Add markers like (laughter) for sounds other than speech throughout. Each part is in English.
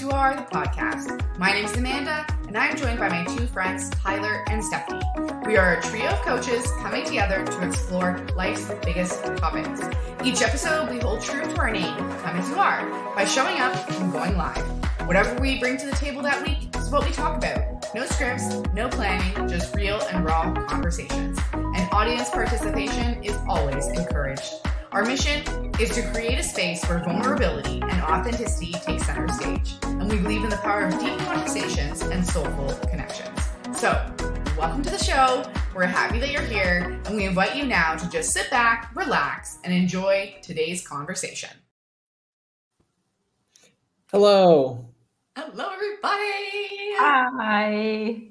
You Are, the podcast. My name is Amanda, and I'm joined by my two friends, Tyler and Stephanie. We are a trio of coaches coming together to explore life's biggest topics. Each episode, we hold true to our name, Come As You Are, by showing up and going live. Whatever we bring to the table that week is what we talk about. No scripts, no planning, just real and raw conversations. And audience participation is always encouraged. Our mission is to create a space where vulnerability and authenticity take center stage. And we believe in the power of deep conversations and soulful connections. So, welcome to the show. We're happy that you're here, and we invite you now to just sit back, relax, and enjoy today's conversation. Hello. Hello, everybody. Hi.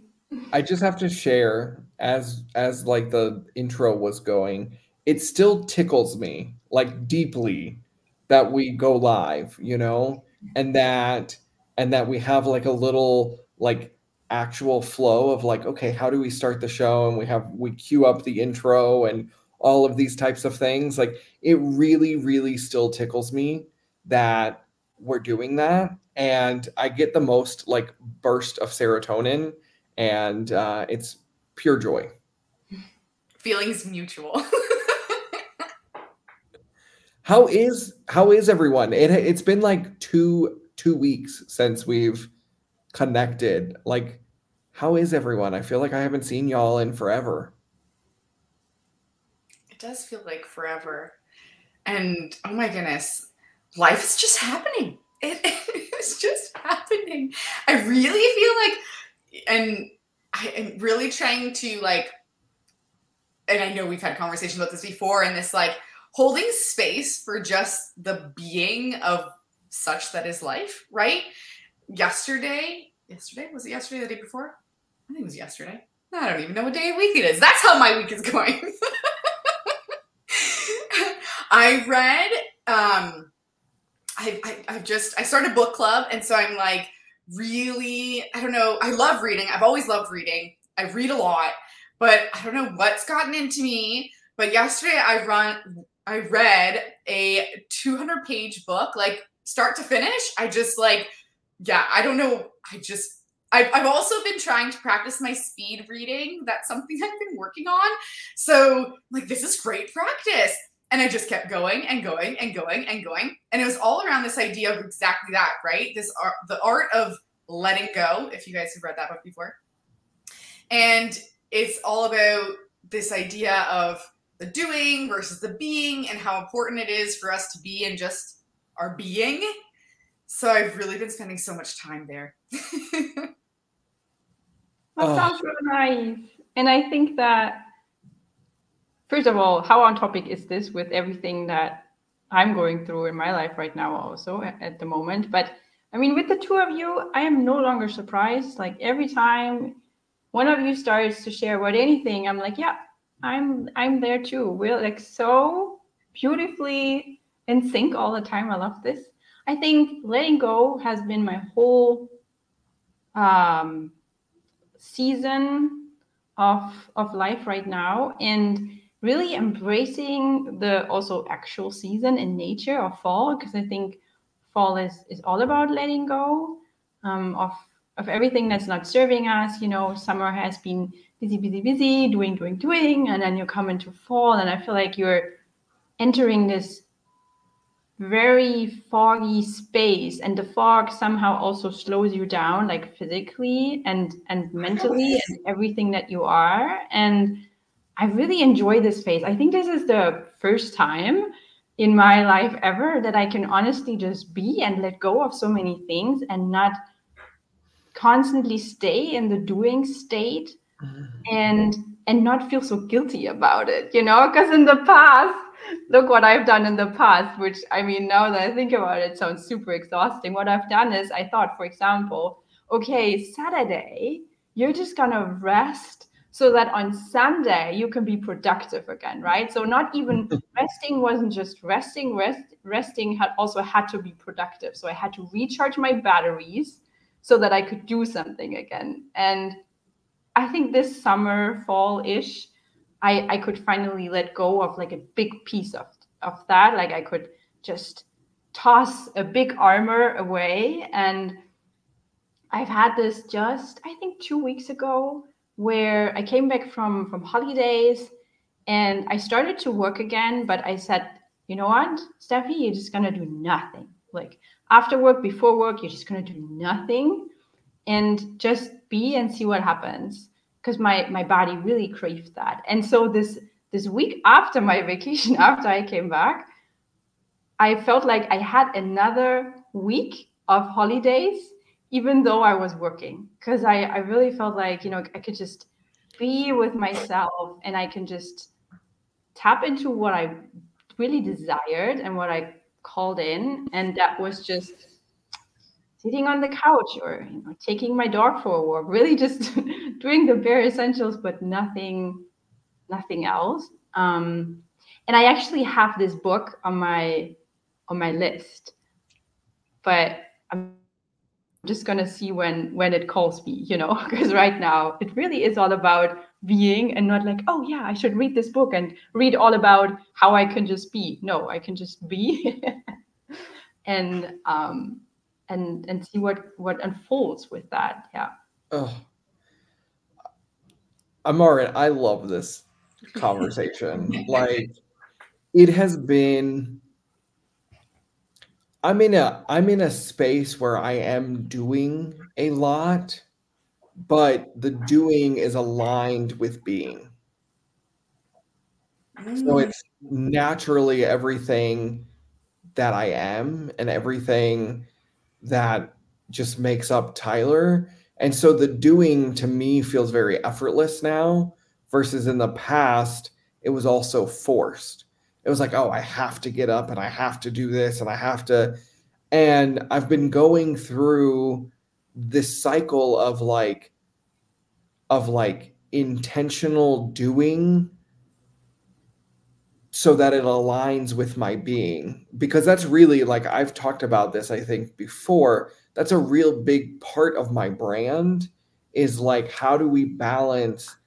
I just have to share as as like the intro was going, it still tickles me like deeply that we go live, you know, and that and that we have like a little like actual flow of like okay, how do we start the show and we have we queue up the intro and all of these types of things. Like it really really still tickles me that we're doing that and I get the most like burst of serotonin and uh, it's pure joy. (laughs) Feelings mutual. (laughs) how is how is everyone? It it's been like two two weeks since we've connected. Like, how is everyone? I feel like I haven't seen y'all in forever. It does feel like forever. And oh my goodness, life is just happening. It (laughs) is just happening. I really feel like, and I am really trying to like, and I know we've had conversations about this before, and this like holding space for just the being of such that is life, right? Yesterday, yesterday, was it yesterday, the day before? I think it was yesterday. I don't even know what day of week it is. That's how my week is going. (laughs) I read, um, I, I, I've just, I started a book club. And so I'm like, really, I don't know. I love reading. I've always loved reading. I read a lot, but I don't know what's gotten into me. But yesterday I run, I read a 200 page book, like start to finish. I just like, yeah, I don't know. I just, I've, I've also been trying to practice my speed reading. That's something (laughs) I've been working on. So, like, this is great practice. And I just kept going and going and going and going. And it was all around this idea of exactly that, right? This art, the art of letting go, if you guys have read that book before. And it's all about this idea of the doing versus the being and how important it is for us to be in just our being. So I've really been spending so much time there. (laughs) that oh. sounds so nice. And I think that first of all, how on topic is this with everything that I'm going through in my life right now, also at the moment? But I mean, with the two of you, I am no longer surprised. Like every time one of you starts to share about anything, I'm like, yeah, I'm I'm there too. We're like so beautifully in sync all the time. I love this. I think letting go has been my whole um, season of of life right now, and really embracing the also actual season in nature of fall because I think fall is is all about letting go um, of of everything that's not serving us. You know, summer has been busy, busy, busy, doing, doing, doing, and then you come into fall, and I feel like you're entering this very foggy space and the fog somehow also slows you down like physically and and mentally and everything that you are and I really enjoy this phase. I think this is the first time in my life ever that I can honestly just be and let go of so many things and not constantly stay in the doing state. And and not feel so guilty about it, you know? Because in the past, look what I've done in the past, which I mean, now that I think about it, it sounds super exhausting. What I've done is I thought, for example, okay, Saturday, you're just gonna rest so that on Sunday you can be productive again, right? So not even (laughs) resting wasn't just resting, rest resting had also had to be productive. So I had to recharge my batteries so that I could do something again. And I think this summer, fall-ish, I, I could finally let go of like a big piece of, of that. Like I could just toss a big armor away and I've had this just I think two weeks ago where I came back from from holidays and I started to work again, but I said, you know what, Steffi, you're just gonna do nothing. Like after work, before work, you're just gonna do nothing and just be and see what happens. Because my my body really craved that. And so this this week after my (laughs) vacation, after I came back, I felt like I had another week of holidays, even though I was working. Because I, I really felt like, you know, I could just be with myself and I can just tap into what I really desired and what I called in. And that was just sitting on the couch or you know, taking my dog for a walk, really just (laughs) doing the bare essentials, but nothing, nothing else. Um, and I actually have this book on my on my list, but I'm just gonna see when when it calls me, you know, (laughs) because right now it really is all about being and not like, oh yeah, I should read this book and read all about how I can just be. No, I can just be (laughs) and um and and see what what unfolds with that. Yeah. Oh. Amarit, I love this (laughs) conversation. like it has been I'm in a I'm in a space where I am doing a lot, but the doing is aligned with being. Mm. So it's naturally everything that I am and everything that just makes up Tyler. And so the doing to me feels very effortless now versus in the past, it was also forced it was like, oh, I have to get up and I have to do this and I have to. And I've been going through this cycle of like, of like intentional doing so that it aligns with my being because that's really like I've talked about this I think before that's a real big part of my brand is like how do we balance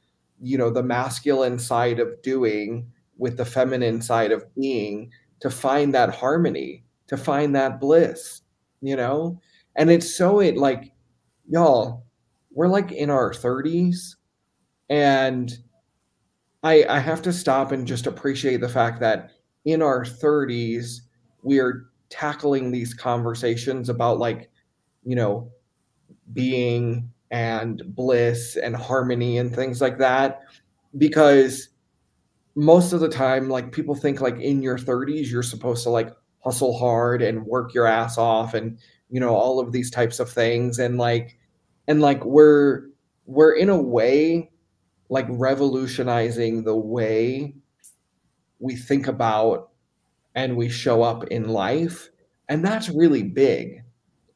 you know the masculine side of doing with the feminine side of being to find that harmony, to find that bliss, you know? And it's so it like y'all, we're like in our 30s and I I have to stop and just appreciate the fact that in our 30s we're tackling these conversations about like, you know, being and bliss and harmony and things like that. Because most of the time like people think like in your 30s you're supposed to like hustle hard and work your ass off and you know all of these types of things. And like and like we're we're in a way like revolutionizing the way we think about and we show up in life and that's really big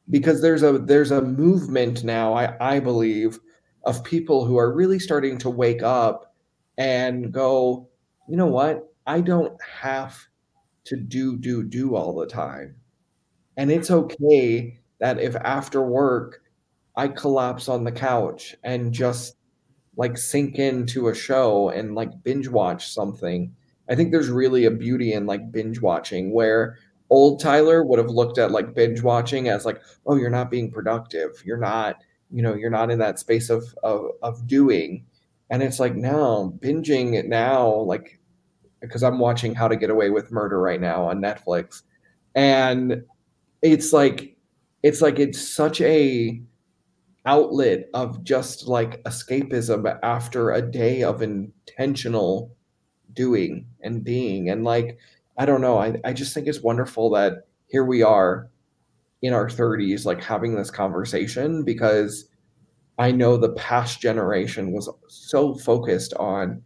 because there's a there's a movement now i i believe of people who are really starting to wake up and go you know what? I don't have to do, do, do all the time. And it's okay that if after work I collapse on the couch and just like sink into a show and like binge watch something. I think there's really a beauty in like binge watching where old Tyler would have looked at like binge watching as like, oh, you're not being productive. You're not, you know, you're not in that space of of, of doing. And it's like now binging it now, like because I'm watching How to Get Away with Murder right now on Netflix, and it's like it's like it's such a outlet of just like escapism after a day of intentional doing and being. And like i don't know i, I just think it's wonderful that here we are in our 30s like having this conversation because i know the past generation was so focused on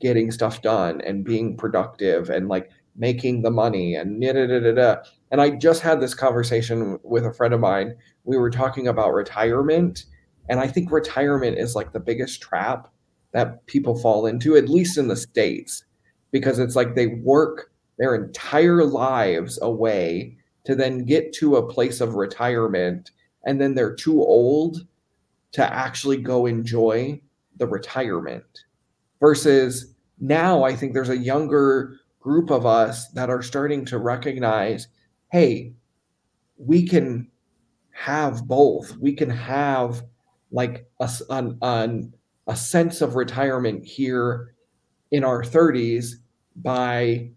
getting stuff done and being productive and like making the money and da, da, da, da. and I just had this conversation with a friend of mine. We were talking about retirement, and I think retirement is like the biggest trap that people fall into, at least in the states, because it's like they work their entire lives away to then get to a place of retirement, and then they're too old to actually go enjoy the retirement versus now I think there's a younger group of us that are starting to recognize hey, we can have both. We can have like a, an, an, a sense of retirement here in our 30s by,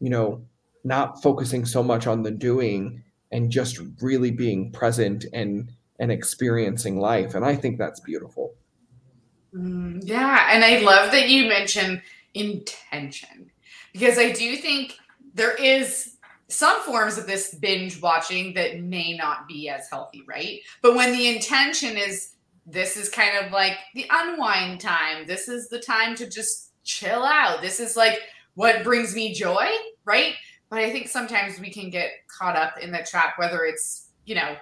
you know, not focusing so much on the doing and just really being present and and experiencing life. And I think that's beautiful. Mm, yeah, and I love that you mentioned intention because I do think there is some forms of this binge watching that may not be as healthy, right? But when the intention is this is kind of like the unwind time, this is the time to just chill out. This is like what brings me joy, right? But I think sometimes we can get caught up in the trap, whether it's, you know,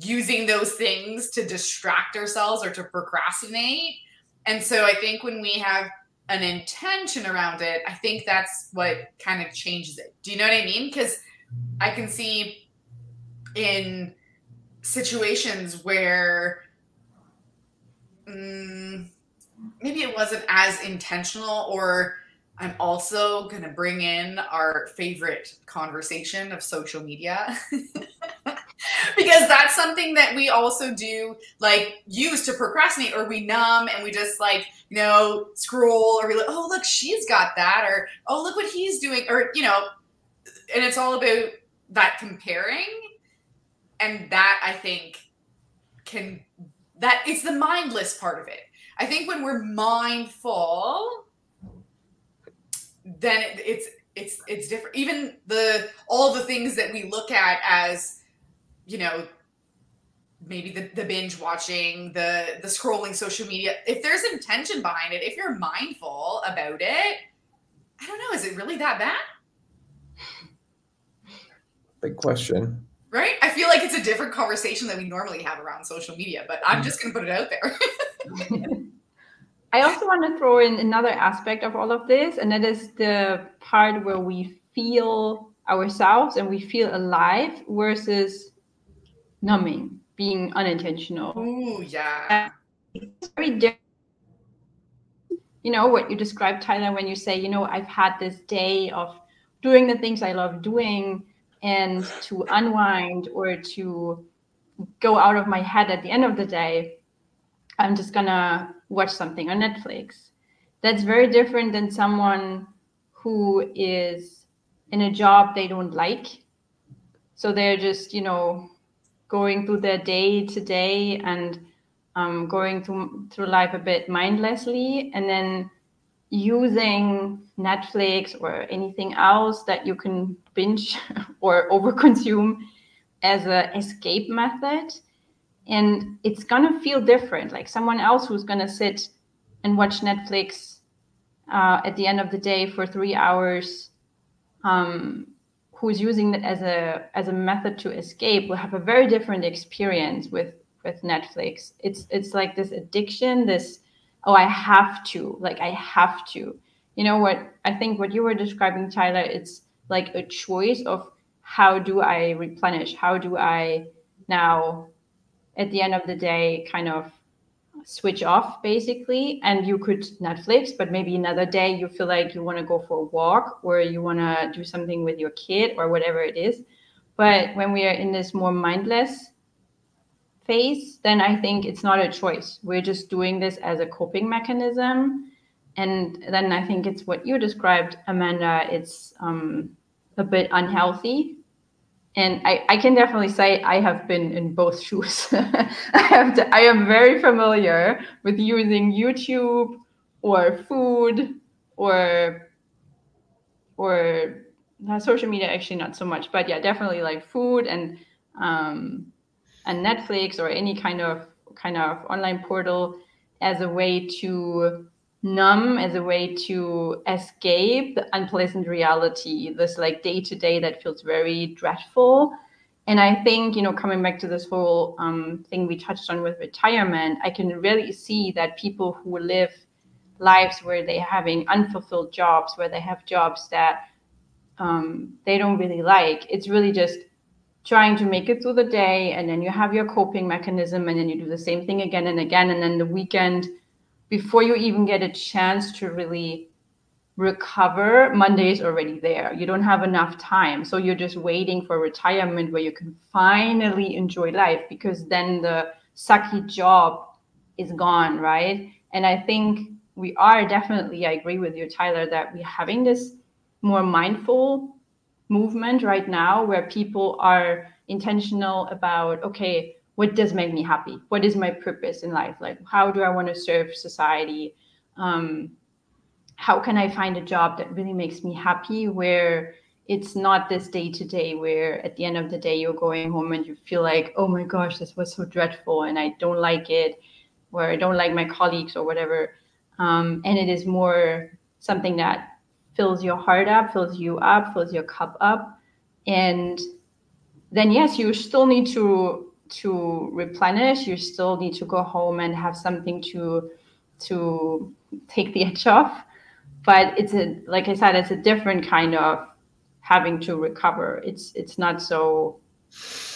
using those things to distract ourselves or to procrastinate. And so I think when we have an intention around it, I think that's what kind of changes it. Do you know what I mean? Because I can see in situations where um, maybe it wasn't as intentional, or I'm also going to bring in our favorite conversation of social media. (laughs) (laughs) because that's something that we also do like use to procrastinate or we numb and we just like you know scroll or we like oh look she's got that or oh look what he's doing or you know and it's all about that comparing. And that i think can that it's the mindless part of it. I think when we're mindful then it, it's it's it's different. Even the all the things that we look at as you know maybe the, the binge watching the the scrolling social media. If there's intention behind it if you're mindful about it i don't know is it really that bad? Big question. Right? I feel like it's a different conversation that we normally have around social media but i'm just going to put it out there. (laughs) I also want to throw in another aspect of all of this and that is the part where we feel ourselves and we feel alive versus numbing, being unintentional. Ooh, yeah. It's very different. You know, what you describe, Tyler, when you say, you know, I've had this day of doing the things I love doing and to unwind or to go out of my head at the end of the day, I'm just gonna watch something on Netflix. That's very different than someone who is in a job they don't like. So they're just, you know, going through their day to day and um, going through through life a bit mindlessly, and then using Netflix or anything else that you can binge (laughs) or overconsume as an escape method. And it's gonna feel different like someone else who's gonna sit and watch netflix uh, at the end of the day for three hours um, who's using it as a as a method to escape will have a very different experience with with Netflix. It's it's like this addiction, this oh I have to, like I have to. You know what I think what you were describing, Tyler, it's like a choice of how do I replenish? How do I now at the end of the day kind of switch off basically and you could netflix but maybe another day you feel like you want to go for a walk or you want to do something with your kid or whatever it is. But when we are in this more mindless phase then i think it's not a choice. We're just doing this as a coping mechanism. And then i think it's what you described amanda it's um, a bit unhealthy and I, I can definitely say I have been in both (laughs) shoes. (laughs) I have to, I am very familiar with using YouTube or food or or social media actually not so much, but yeah, definitely like food and um, and Netflix or any kind of kind of online portal as a way to numb as a way to escape the unpleasant reality, this like day to day that feels very dreadful. And I think, you know, coming back to this whole um, thing we touched on with retirement, I can really see that people who live lives where they're having unfulfilled jobs, where they have jobs that um, they don't really like, it's really just trying to make it through the day. And then you have your coping mechanism, and then you do the same thing again and again. And then the weekend, before you even get a chance to really recover, Monday is already there. You don't have enough time. So you're just waiting for retirement where you can finally enjoy life because then the sucky job is gone, right? And I think we are definitely, I agree with you, Tyler, that we're having this more mindful movement right now where people are intentional about, okay, what does make me happy? What is my purpose in life? Like, how do I want to serve society? Um, how can I find a job that really makes me happy where it's not this day to day where at the end of the day you're going home and you feel like, oh my gosh, this was so dreadful and I don't like it, where I don't like my colleagues or whatever. Um, and it is more something that fills your heart up, fills you up, fills your cup up. And then yes, you still need to to replenish. You still need to go home and have something to to take the (laughs) edge off but it's a like I said, it's a different kind of having to recover. It's it's not so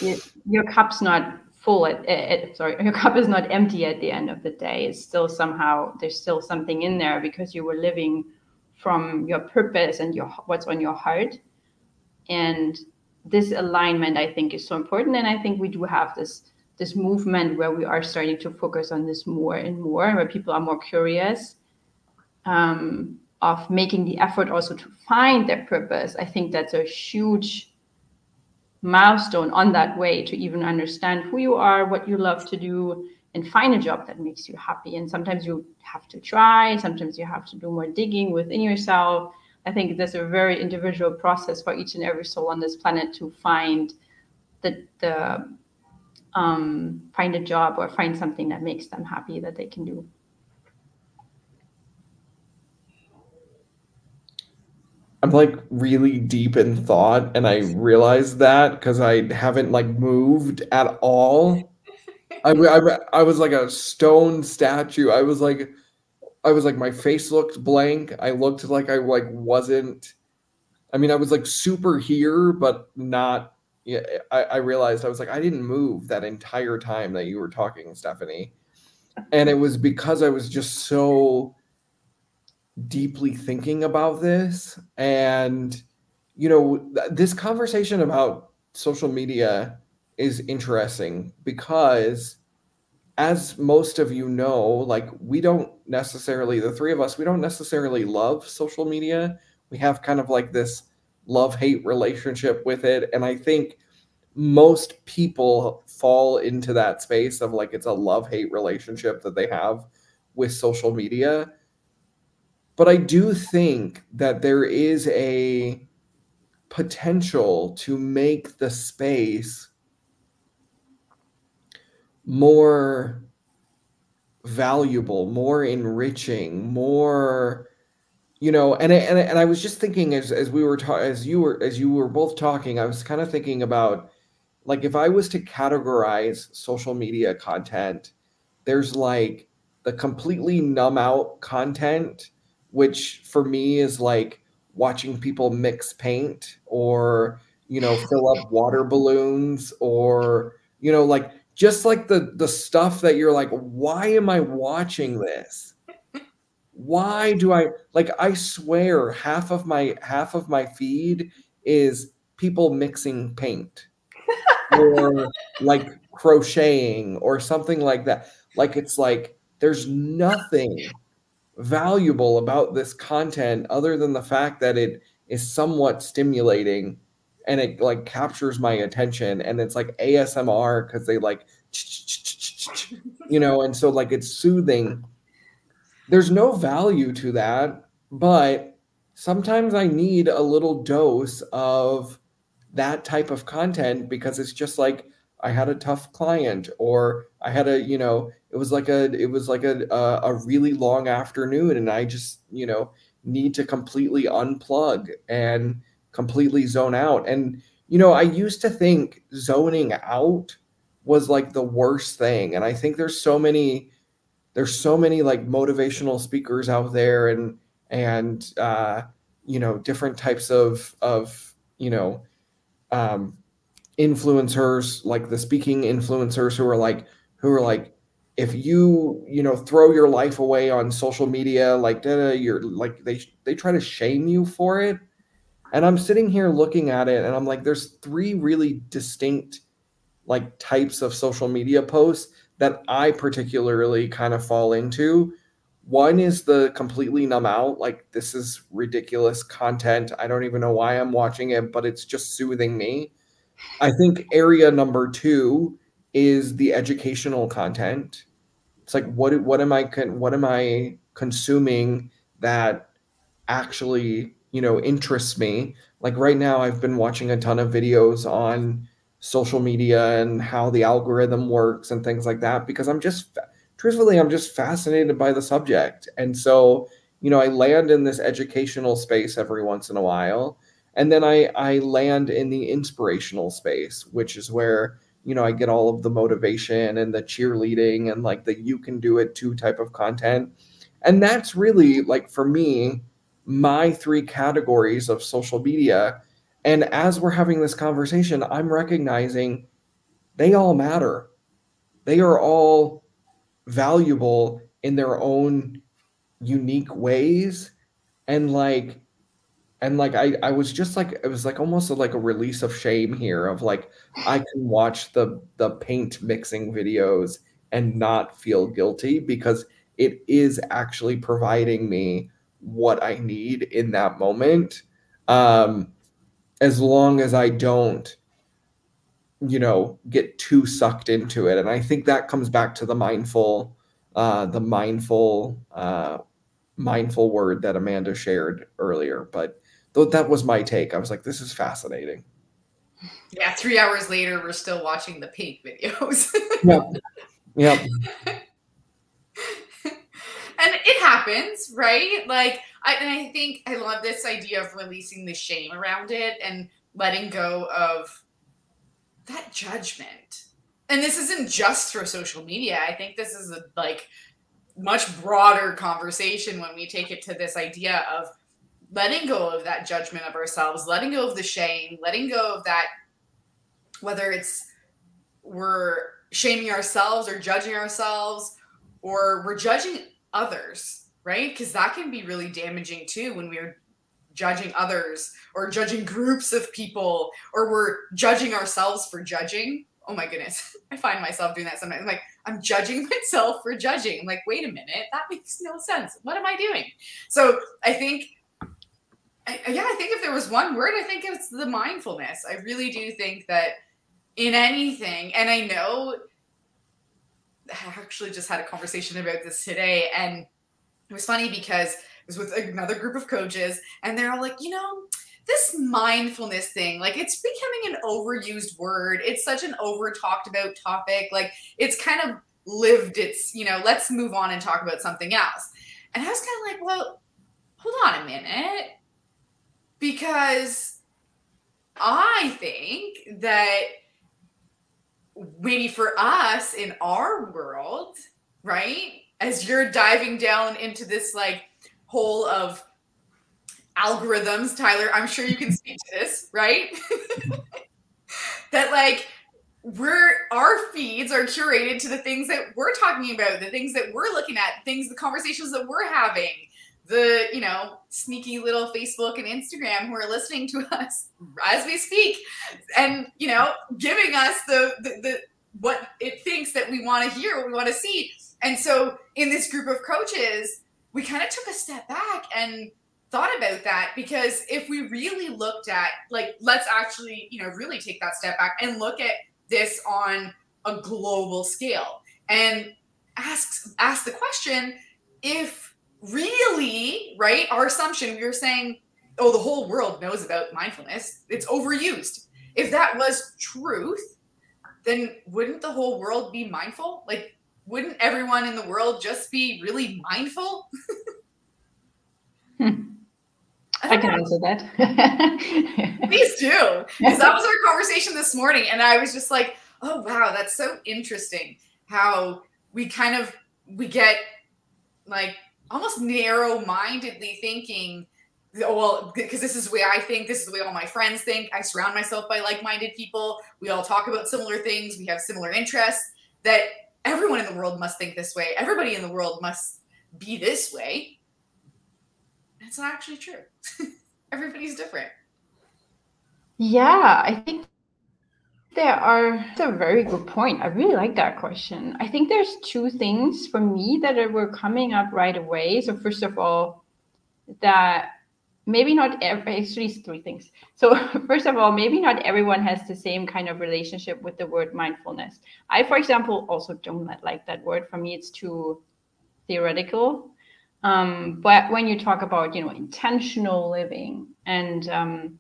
it, your cup's not full at, at, sorry (laughs) your cup is not empty at the end of the day. It's still somehow there's still something in there because you were living from your purpose and your what's on your heart and this alignment i think is so important and i think we do have this this movement where we are starting to focus on this more and more where people are more curious um, of making the effort also to find their purpose, I think that's a huge milestone on that way to even understand who you are, what you love to do, and find a job that makes you happy. And sometimes you have to try, sometimes you have to do more digging within yourself. I think there's a very individual process for each and every soul on this planet to find the the um, find a job or find something that makes them happy that they can do. I'm like really deep in thought, and I realized that because I haven't like moved at all. I, I, I was like a stone statue. I was like, I was like, my face looked blank. I looked like I like wasn't. I mean, I was like super here, but not. Yeah, I, I realized I was like, I didn't move that entire time that you were talking, Stephanie, and it was because I was just so deeply thinking about this and you know this conversation about social media is interesting because as most of you know like we don't necessarily the three of us we don't necessarily love social media. We have kind of like this love hate relationship with it. And i think most people fall into that space of like it's a love hate relationship that they have with social media. But I do think that there is a potential to make the space more valuable, more enriching, more you know and I, and, and I was just thinking as as we were talking as you were as you were both talking I was kind of thinking about like if I was to categorize social media content there's like the completely numb out content which for me is like watching people mix paint or you know fill up water balloons or you know like just like the the stuff that you're like why am i watching this? Why do i like i swear half of my half of my feed is people mixing paint (laughs) or like crocheting or something like that. Like it's like there's nothing valuable about this content other than the fact that it is somewhat stimulating and it like captures my attention and it's like ASMR because they like (laughs) you know and so like it's soothing. There's no value to that but sometimes I need a little dose of that type of content because it's just like I had a tough client or I had a you know it was like a it was like a a, really long afternoon and I just you know need to completely unplug and completely zone out. And you know I used to think zoning out was like the worst thing. And I think there's so many there's so many like motivational speakers out there and and uh you know different types of of you know um influencers like the speaking influencers who are like who are like if you you know throw your life away on social media like you're like they they try to shame you for it and i'm sitting here looking at it and i'm like there's three really distinct like types of social media posts that i particularly kind of fall into. One is the completely numb out like this is ridiculous content. I don't even know why i'm watching it but it's just soothing me. I think area number two is the educational content. It's like what what am I what am I consuming that actually you know interests me? Like right now, I've been watching a ton of videos on social media and how the algorithm works and things like that because I'm just truthfully I'm just fascinated by the subject, and so you know I land in this educational space every once in a while, and then I I land in the inspirational space, which is where you know, I get all of the motivation and the cheerleading and like the you can do it too type of content. And that's really like for me, my three categories of social media. And as we're having this conversation, I'm recognizing they all matter. They are all valuable in their own unique ways. And like, and like I, I was just like it was like almost like a release of shame here of like I can watch the the paint mixing videos and not feel guilty because it is actually providing me what I need in that moment. Um, as long as I don't, you know, get too sucked into it. And I think that comes back to the mindful, uh, the mindful, uh, mindful word that Amanda shared earlier. But that was my take. I was like, this is fascinating. Yeah, three hours later, we're still watching the pink videos. (laughs) yep. Yep. (laughs) and it happens, right? Like, I, and I think I love this idea of releasing the shame around it and letting go of that judgment. And this isn't just for social media. I think this is a like much broader conversation when we take it to this idea of letting go of that judgment of ourselves, letting go of the shame, letting go of that, whether it's we're shaming ourselves or judging ourselves or we're judging others, right? Because that can be really damaging too when we're judging others or judging groups of people or we're judging ourselves for judging. Oh my goodness. (laughs) I find myself doing that sometimes. I'm like, I'm judging (laughs) myself for judging. I'm like, wait a minute, that makes no sense. What am I doing? So I think I, yeah, I think if there was one word, I think it's the mindfulness. I really do think that in anything, and I know I actually just had a conversation about this today, and it was funny because it was with another group of coaches, and they're all like, you know, this mindfulness thing, like it's becoming an overused word. It's such an over talked about topic. Like it's kind of lived its, you know, let's move on and talk about something else. And I was kind of like, well, hold on a minute because I think that maybe for us in our world, right? As you're diving down into this like hole of algorithms, Tyler, I'm sure you can (laughs) speak to this, right? (laughs) that like we're our feeds are curated to the things that we're talking about, the things that we're looking at, things, the conversations that we're having the you know sneaky little facebook and instagram who are listening to (laughs) us as we speak and you know giving us the the, the what it thinks that we want to hear what we want to see and so in this group of coaches we kind of took a step back and thought about that because if we really looked at like let's actually you know really take that step back and look at this on a global scale and ask ask the question if really, right? Our assumption, we were saying, oh, the whole world knows about mindfulness. It's overused. If that was truth, then wouldn't the whole world be mindful? Like, wouldn't everyone in the world just be really mindful? hmm. (laughs) I, I can answer that. (laughs) Please do. Because that was our conversation this morning. And I was just like, oh, wow, that's so interesting how we kind of we get like almost narrow-mindedly thinking oh, well because this is the way i think this is the way all my friends think i surround myself by like-minded people we all talk about similar things we have similar interests that everyone in the world must think this way. Everybody in the world must be this way. It's not actually true. (laughs) Everybody's different. Yeah, I think there are. That's a very good point. I really like that question. I think there's two things for me that were coming up right away. So first of all, that maybe not every actually three things. So (laughs) first of all maybe not everyone has the same kind of relationship with the word mindfulness. I for example also don't like that word. For me it's too theoretical. Um, but when you talk about you know intentional living and um,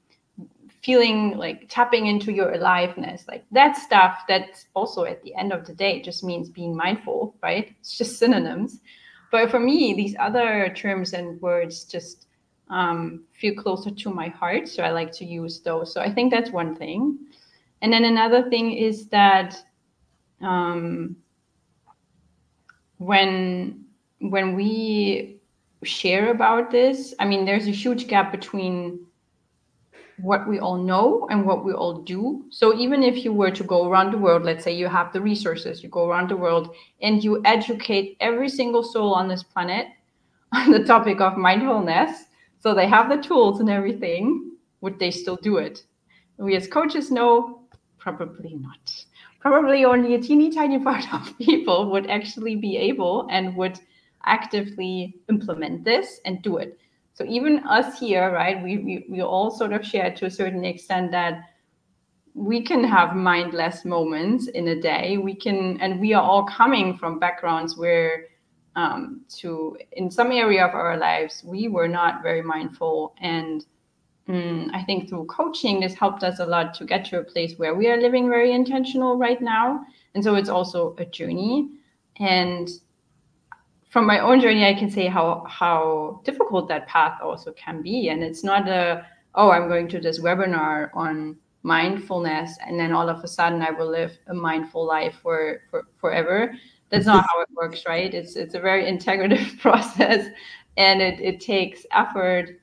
feeling like tapping into your aliveness like that stuff that's also at the end of the day just means being mindful right? It's just synonyms. But for me these other terms and words just um, feel closer to my heart so i like to use those so i think that's one thing and then another thing is that um, when when we share about this i mean there's a huge gap between what we all know and what we all do. So even if you were to go around the world, let's say you have the resources, you go around the world and you educate every single soul on this planet (laughs) on the topic of mindfulness. So they have the tools and everything. Would they still do it? We as coaches know probably not. Probably only a teeny tiny (laughs) part of people would actually be able and would actively implement this and do it. So even us here, right, we, we, we all sort of share to a certain extent that we can have mindless moments in a day. We can, and we are all coming from backgrounds where um, to in some area of our lives we were not very mindful and mm, i think through coaching this helped us a lot to get to a place where we are living very intentional right now and so it's also a journey and from my own journey, I can say how how difficult that path also can be. And it's not a oh, I'm going to this webinar on mindfulness, and then all of a sudden I will live a mindful life for, for forever. That's not how it works, right? It's it's a very integrative (laughs) process, and it it takes effort.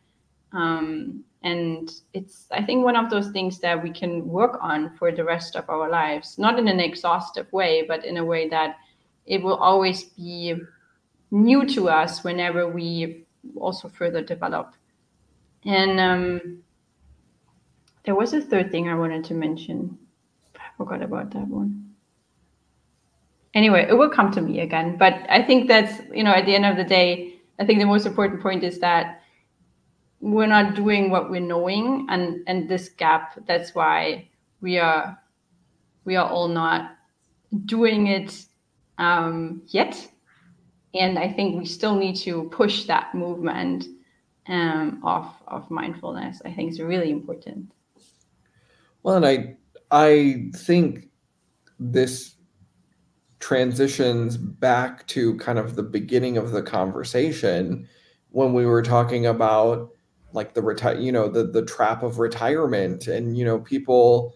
Um, and it's i think one of those things that we can work on for the rest of our lives not in an exhaustive way but in a way that it will always be new to us whenever we also further develop. And um, there was a third thing I wanted to mention. I forgot about that one. Anyway, it will come to me again. But I think that's, you know, at the end of the day, I think the most important point is that we're not doing what we're knowing and and this gap that's why we are we are all not doing it um, yet and I think we still need to push that movement um, of of mindfulness. I think it's really important. Well, and I I think this transitions back to kind of the beginning of the conversation when we were talking about like the retire you know the the trap of retirement. And you know people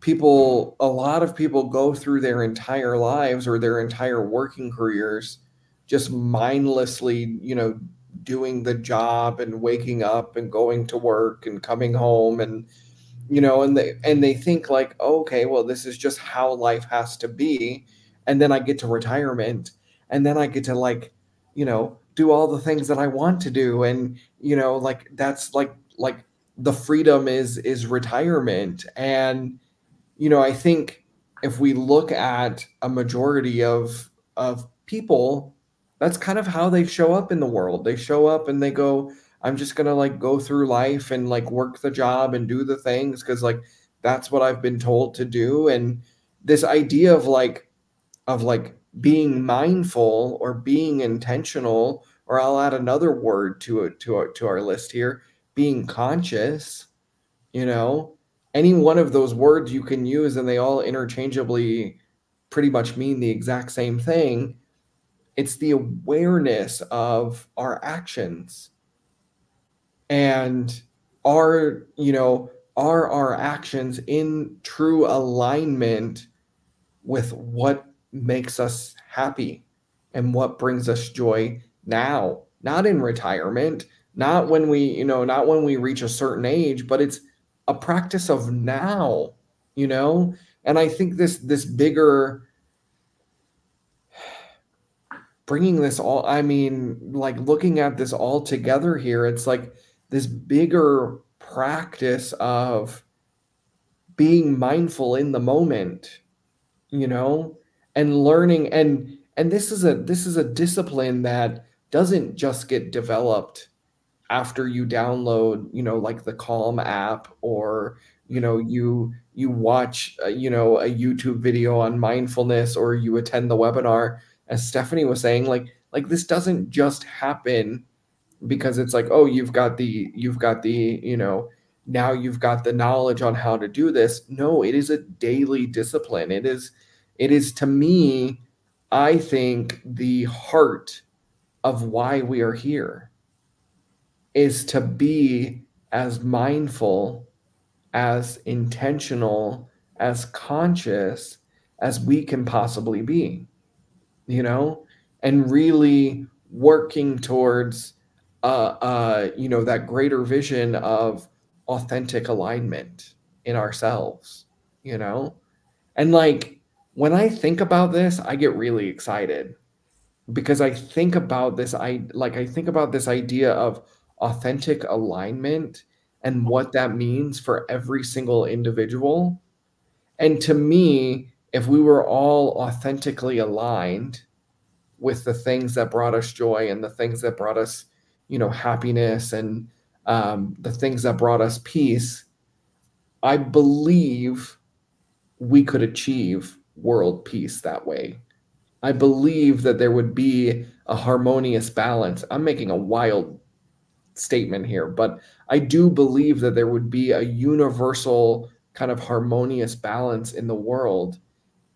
people a lot of people go through their entire lives or their entire working careers just mindlessly, you know, doing the job and waking up and going to work and coming home and you know and they and they think like okay well this is just how life has to be and then i get to retirement and then i get to like you know do all the things that i want to do and you know like that's like like the freedom is is retirement and you know i think if we look at a majority of of people that's kind of how they show up in the world. They show up and they go, I'm just going to like go through life and like work the job and do the things because like that's what I've been told to do. And this idea of like, of like being mindful or being intentional, or I'll add another word to it to our, to our list here, being conscious, you know, any one of those words you can use and they all interchangeably pretty much mean the exact same thing it's the awareness of our actions. And are you know are our actions in true alignment with what makes us happy and what brings us joy now not in retirement not when we you know not when we reach a certain age but it's a practice of now you know? And i think this this bigger bringing this all i mean like looking at this all together here it's like this bigger practice of being mindful in the moment you know and learning and and this is a this is a discipline that doesn't just get developed after you download you know like the calm app or you know you you watch uh, you know a youtube video on mindfulness or you attend the webinar. As stephanie was saying like like this doesn't just happen because it's like oh you've got the you've got the you know now you've got the knowledge on how to do this. No it is a daily discipline. It is it is to me i think the heart of why we are here is to be as mindful as intentional as conscious as we can possibly be you know? And really working towards uh, uh, you know that greater vision of authentic alignment in ourselves you know? And like when i think about this i get really excited because i think about this i like i think about this idea of authentic alignment and what that means for every single individual. And to me if we were all authentically aligned with the things that brought us joy and the things that brought us you know happiness and um, the things that brought us peace i believe we could achieve world peace that way. I believe that there would be a harmonious balance. I'm making a wild statement here but i do believe that there would be a universal kind of harmonious balance in the world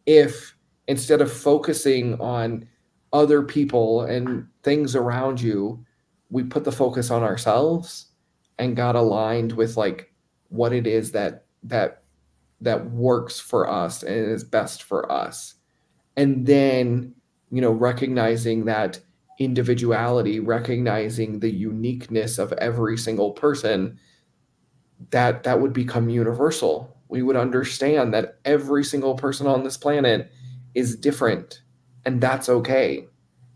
if instead of focusing on other people and things around you we put the focus on ourselves and got aligned with like what it is that that that works for us and is best for us. And then you know recognizing that individuality recognizing the uniqueness of every single person that that would become universal. We would understand that every single person on this planet is different and that's okay.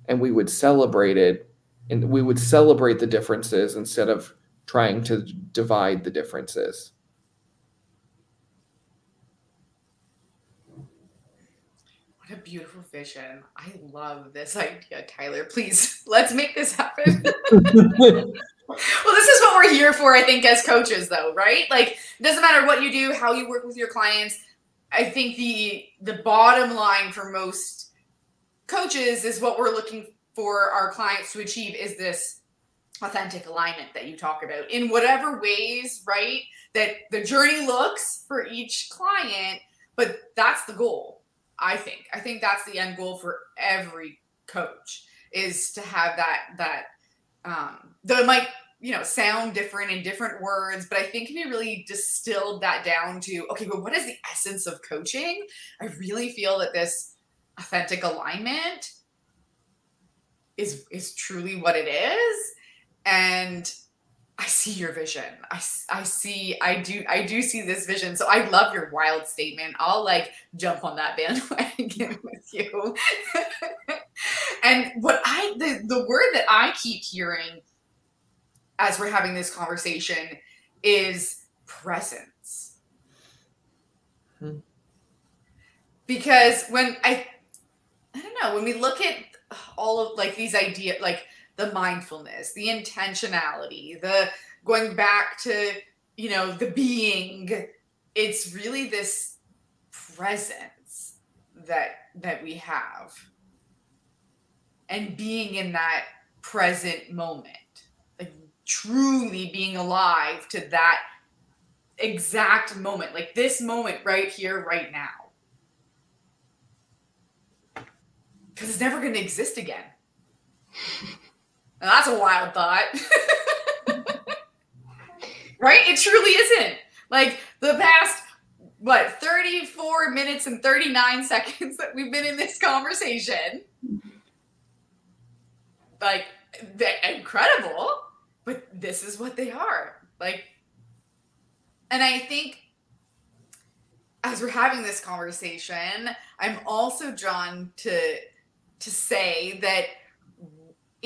And we would celebrate it and we would celebrate the differences instead of trying to divide the differences What a beautiful vision. I love this idea, Tyler. Please, (laughs) let's make this happen. (laughs) well, this is what we're here for, I think, as coaches, though, right? Like, doesn't matter what you do, how you work with your clients. I think the the bottom line for most coaches is what we're looking for our clients to achieve is this authentic alignment that you talk about in whatever ways, right? That the journey looks for each client, but that's the goal I think. I think that's the end goal for every coach is to have that that um though it might you know sound different in different words but i think if you really distilled that down to okay but what is the essence of coaching i really feel that this authentic alignment is is truly what it is and I see your vision. I, I see, I do, I do see this vision. So I love your wild statement. I'll like jump on that (laughs) bandwagon with you. (laughs) and what I, the, the word that I keep hearing as we're having this conversation is presence. Hmm. Because when I, I don't know, when we look at all of like these ideas, like the mindfulness, the intentionality, the going back to, you know, the being. It's really this presence that that we have. And being in that present moment. Like truly being alive to that exact moment, like this moment right here, right now. Because it's never going to exist again. Now, that's a wild thought. right? It truly isn't. Like the past, what, 34 minutes and 39 seconds that we've been in this conversation. Like, incredible, but this is what they are. Like, and I think as we're having this conversation, I'm also drawn to to say that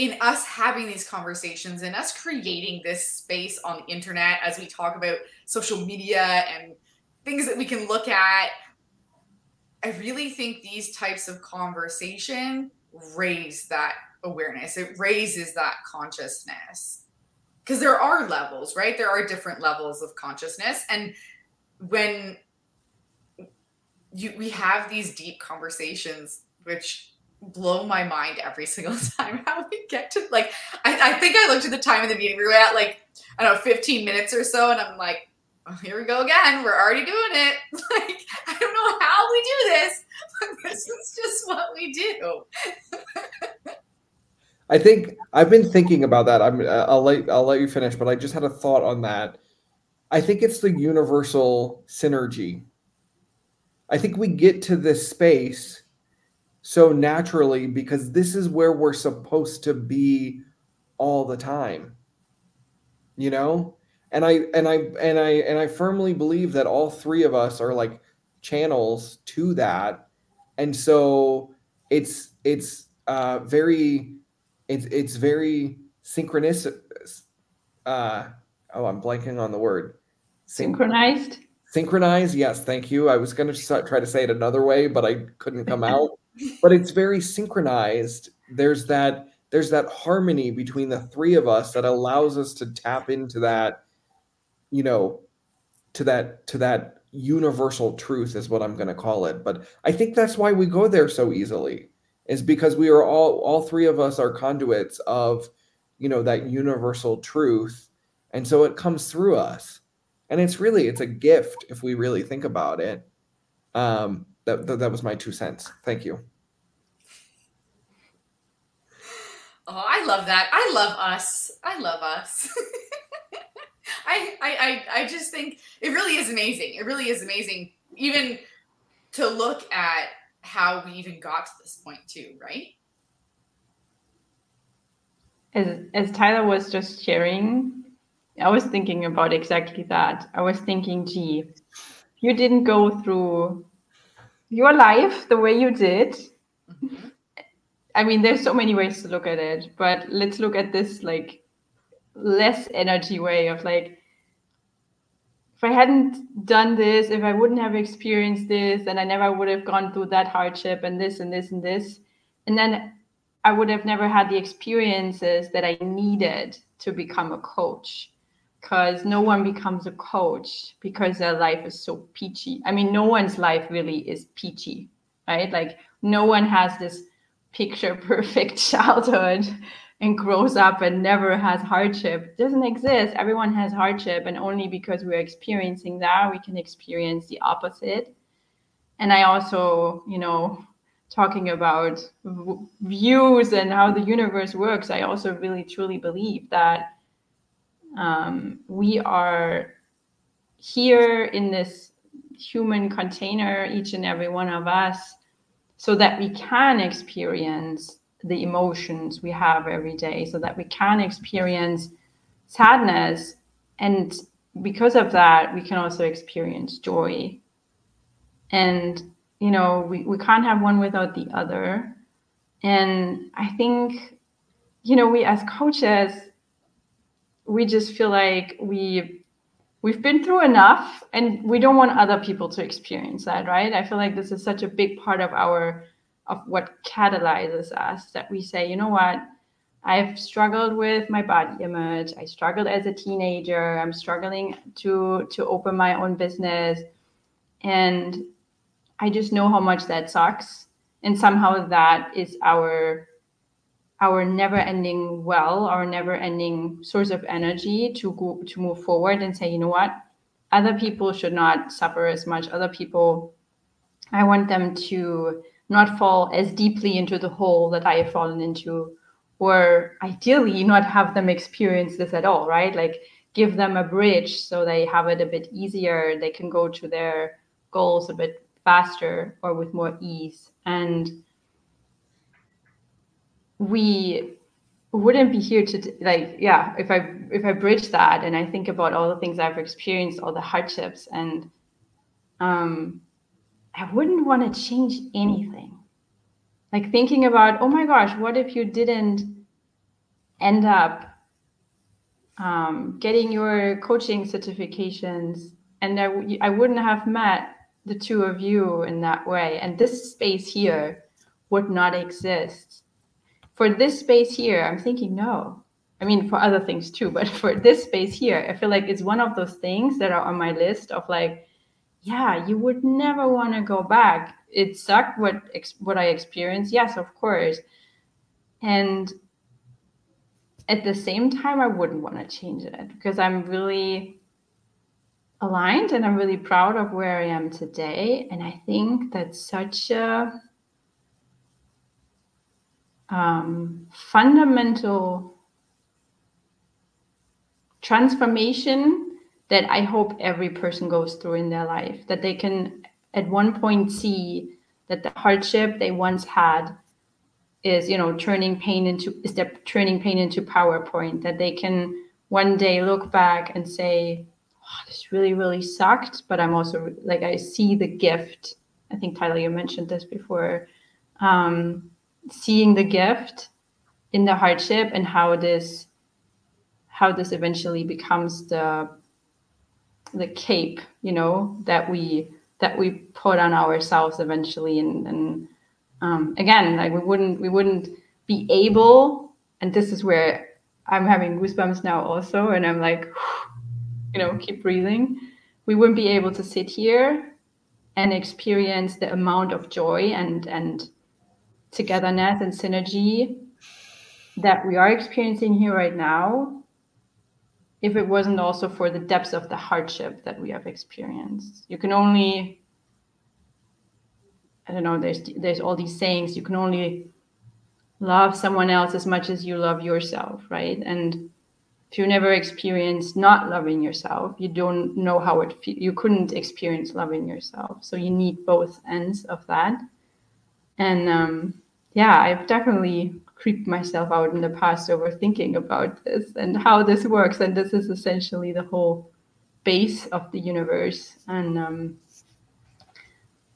in us having these conversations and us creating this space on the internet as we talk about social media and things that we can look at i really think these types of conversation raise that awareness. It raises that consciousness. Because there are levels right? There are different levels of consciousness. And when you we have these deep conversations which blow my mind every single (laughs) time how we get to like I, I think I looked at the time in the meeting we were at like I don't know 15 minutes or so and I'm like oh, here we go again we're already doing it. (laughs) Like I don't know how we do this (laughs) but this is just what we do. I think I've been thinking about that I'm uh, I'll let I'll let you finish but I just had a thought on that. I think it's the universal synergy. I think we get to this space so naturally because this is where we're supposed to be all the time you know? And i and i and i and i firmly believe that all three of us are like channels to that. And so it's it's uh very it's it's very synchronous uh oh i'm blanking on the word. Synchronized? Synchronized? Yes thank you. I was going to try to say it another way but i couldn't come out but it's very synchronized. There's that there's that harmony between the three of us that allows us to tap into that you know to that to that universal truth is what i'm going to call it. But i think that's why we go there so easily is because we are all all three of us are conduits of you know that universal truth. And so it comes through us. And it's really it's a gift if we really think about it. Um that, that, that was my two cents. Thank you. Oh, I love that. I love us. I love us. (laughs) I, I, I, I just think it really is amazing. It really is amazing, even to look at how we even got to this point, too, right? As, as Tyler was just sharing, I was thinking about exactly that. I was thinking, gee, you didn't go through your life the way you did mm-hmm. I mean there's so many ways to look at it but let's look at this like less energy way of like if i hadn't done this if i wouldn't have experienced this then i never would have gone through that hardship and this and this and this and then i would have never had the experiences that i needed to become a coach because no one becomes a coach because their life is so peachy. I mean, no one's life really is peachy, right? Like, no one has this picture perfect (laughs) childhood and grows up and never has hardship. It doesn't exist. Everyone has hardship, and only because we're experiencing that, we can experience the opposite. And I also, you know, talking about views and how the universe works, I also really truly believe that um, we are here in this human container, each and every one of us, so that we can experience the emotions we have every day, so that we can experience sadness. And because of that, we can also experience joy. And, you know, we, we can't have one without the other. And I think, you know, we as coaches, we just feel like we we've been through enough and we don't want other people to experience that right? I feel like this is such a big part of our of what catalyzes us that we say you know what? I've struggled with my body image. I struggled as a teenager. I'm struggling to to open my own business. And i just know how much that sucks and somehow that is our our never ending well, our never ending source of energy to go to move forward and say, you know what, other people should not suffer as much. Other people, I want them to not fall as deeply into the hole that I have fallen into, or ideally not have them experience this at all, right? Like give them a bridge so they have it a bit easier. They can go to their goals a bit faster or with more ease. And we wouldn't be here to like yeah if i if i bridge that and i think about all the things i've experienced all the hardships and um i wouldn't want to change anything like thinking about oh my gosh what if you didn't end up um, getting your coaching certifications, and I, I wouldn't have met the two of you in that way. And this space here would not exist. For this space here, I'm thinking, no. I mean, for other things too, but (laughs) for this space here, I feel like it's one of those things that are on my list of like, yeah, you would never want to go back. It sucked what what I experienced. Yes, of course. And at the same time, I wouldn't want to change it because I'm really aligned and I'm really proud of where I am today. And I think that's such a um, fundamental transformation that I hope every person goes through in their life, that they can at one point see that the hardship they once had is, you know, turning pain into is that turning pain into PowerPoint, that they can one day look back and say, oh, this really, really sucked, but I'm also like I see the gift. I think Tyler, you mentioned this before. Um, seeing the gift in the hardship and how this how this eventually becomes the the cape you know that we that we put on ourselves eventually. And, and um, again like we wouldn't we wouldn't be able and this is where i'm having goosebumps now also and i'm like you know keep breathing. We wouldn't be able to sit here and experience the amount of joy and and togetherness and synergy that we are experiencing here right now if it wasn't also for the depths of the hardship that we have experienced. You can only, I don't know, there's there's all these sayings, you can only love someone else as much as you love yourself, right? And if you never experienced not loving yourself, you don't know how it feels. You couldn't experience loving yourself. So you need both ends of that. And um, yeah, I've definitely creeped myself out in the past over thinking about this and how this works. And this is essentially the whole base of the universe. And um,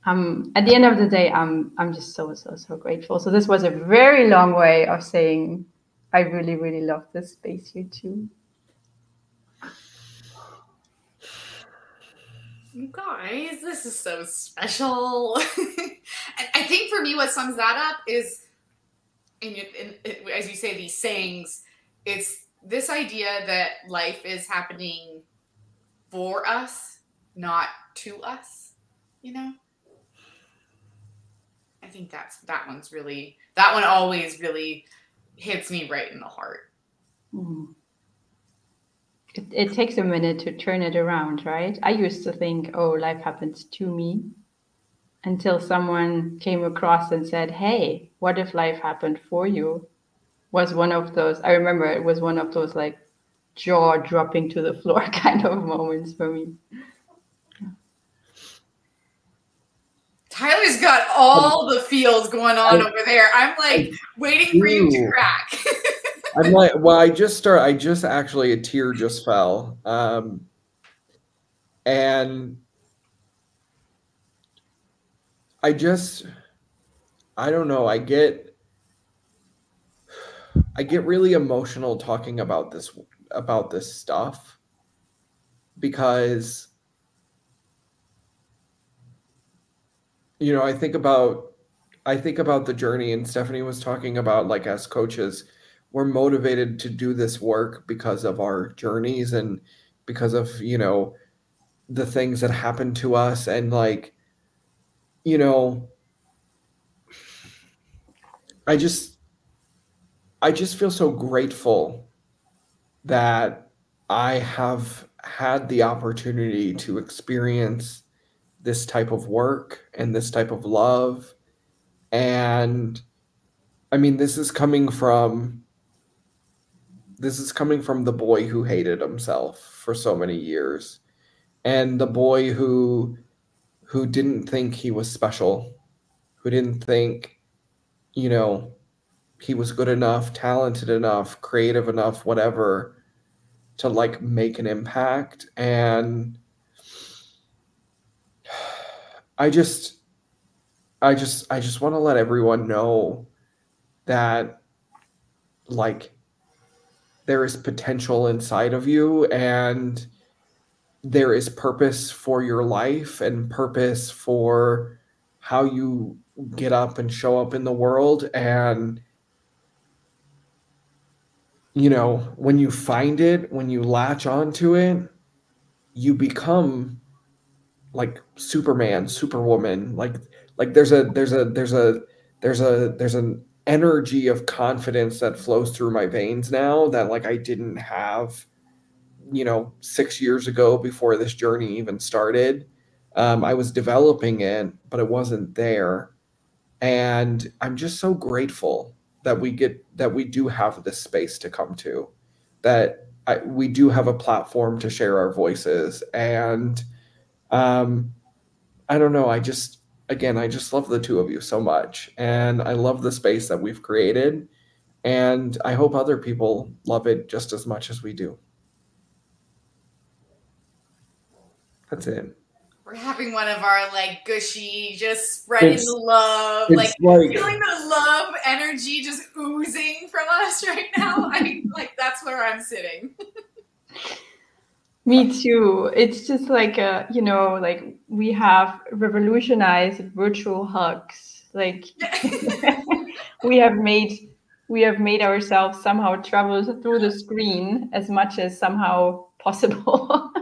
um, at the end of the day, I'm I'm just so so so grateful. So this was a very long way of saying I really really love this space here too. Guys, this is so special. (laughs) I think for me, what sums that up is in, in, in, as you say these sayings it's this idea that life is happening for us not to us you know i think that's that one's really that one always really hits me right in the heart mm-hmm. It, it takes a minute to turn it around right i used to think oh life happens to me until someone came across and said, Hey, what if life happened for you? Was one of those, I remember it was one of those like jaw dropping to the (laughs) floor kind of moments for me. Tyler's got all the feels going on oh. over there. I'm like waiting for you to crack. (laughs) I'm like, well, I just start. I just actually a tear just fell, um, and I just I don't know. I get I get really emotional talking about this about this stuff because you know, I think about I think about the journey and Stephanie was talking about like as coaches we're motivated to do this work because of our journeys and because of, you know, the things that happen to us. And like you know, I just I just feel so grateful that I have had the opportunity to experience this type of work and this type of love. And I mean this is coming from this is coming from the boy who hated himself for so many years and the boy who who didn't think he was special, who didn't think, you know, he was good enough, talented enough, creative enough, whatever, to like make an impact. And I just, I just, I just want to let everyone know that, like, there is potential inside of you and there is purpose for your life and purpose for how you get up and show up in the world. And you know when you find it when you latch onto it you become like superman superwoman. Like like there's a there's a there's a there's a there's an energy of confidence that flows through my veins now that like I didn't have you know 6 years ago before this journey even started. Um, I was developing it but it wasn't there. And I'm just so grateful that we get that we do have this space to come to that I, we do have a platform to share our voices. And um, I don't know I just again, I just love the two of you so much. And I love the space that we've created. And I hope other people love it just as much as we do. That's it. We're having one of our like gushy, just spreading It's- the love, It's like like, feeling the love energy just oozing from us (laughs) right now. I mean, like that's where I'm sitting. (laughs) Me too. It's just like a, you know, like we have revolutionized virtual hugs. Like (laughs) we have made we have made ourselves somehow travel through the screen as much as somehow possible. (laughs)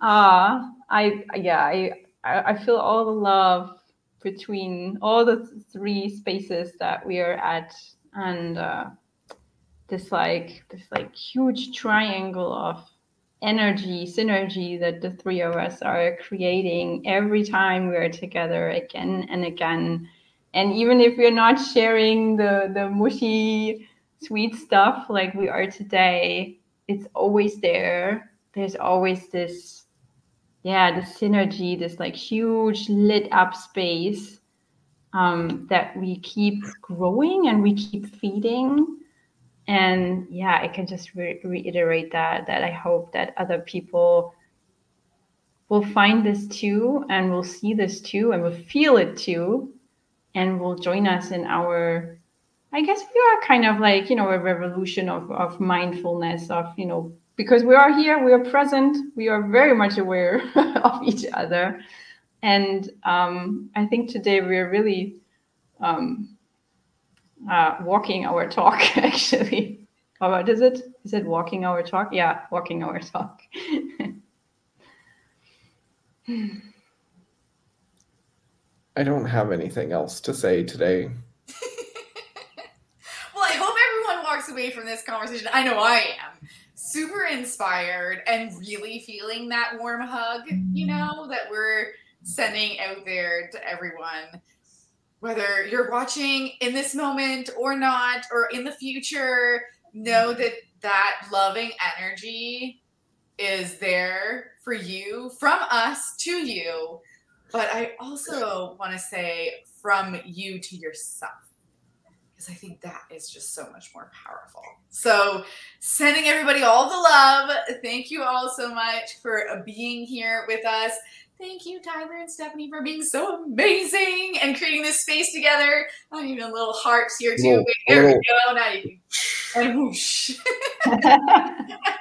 Ah, I yeah, I I feel all the love between all the three spaces that we are at and uh this like this like huge triangle of energy synergy that the three of us are creating every time we are together again and again. And even if we're not sharing the the mushy sweet stuff like we are today it's always there. There's always this yeah the synergy this like huge lit up space um, that we keep growing and we keep feeding and yeah i can just re- reiterate that that i hope that other people will find this too and will see this too and will feel it too and will join us in our i guess we are kind of like you know a revolution of, of mindfulness of you know because we are here we are present we are very much aware (laughs) of each other. And um, i think today we are really um, uh, walking our talk (laughs) actually or what is it is it walking our talk yeah walking our talk I don't have anything else to say today. (laughs) Well, I hope everyone walks away from this conversation. I know I am super inspired and really feeling that warm hug, you know, that we're sending out there to everyone. Whether you're watching in this moment or not, or in the future, know that that loving energy is there for you, from us to you. But I also want to say from you to yourself because I think that is just so much more powerful. So, sending everybody all the love. Thank you all so much for being here with us. Thank you, Tyler and Stephanie, for being so amazing and creating this space together. I'm even little hearts here too. Little- Wait, there we go. Now you can. And whoosh. (laughs) (laughs)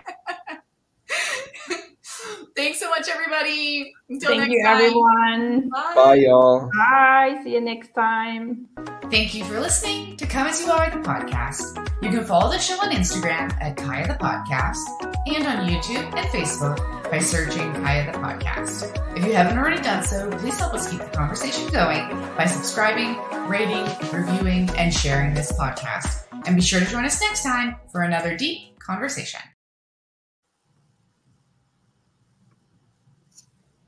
Thanks so much, everybody. Until thank next you time. everyone Bye, y'all. bye see you next time Thank you for listening to Come As You Are, the podcast. You can follow the show on Instagram at Kaya the Podcast and on YouTube and Facebook by searching Kaya the Podcast. If you haven't already done so, please help us keep the conversation going by subscribing, rating, reviewing, and sharing this podcast. And be sure to join us next time for another deep conversation.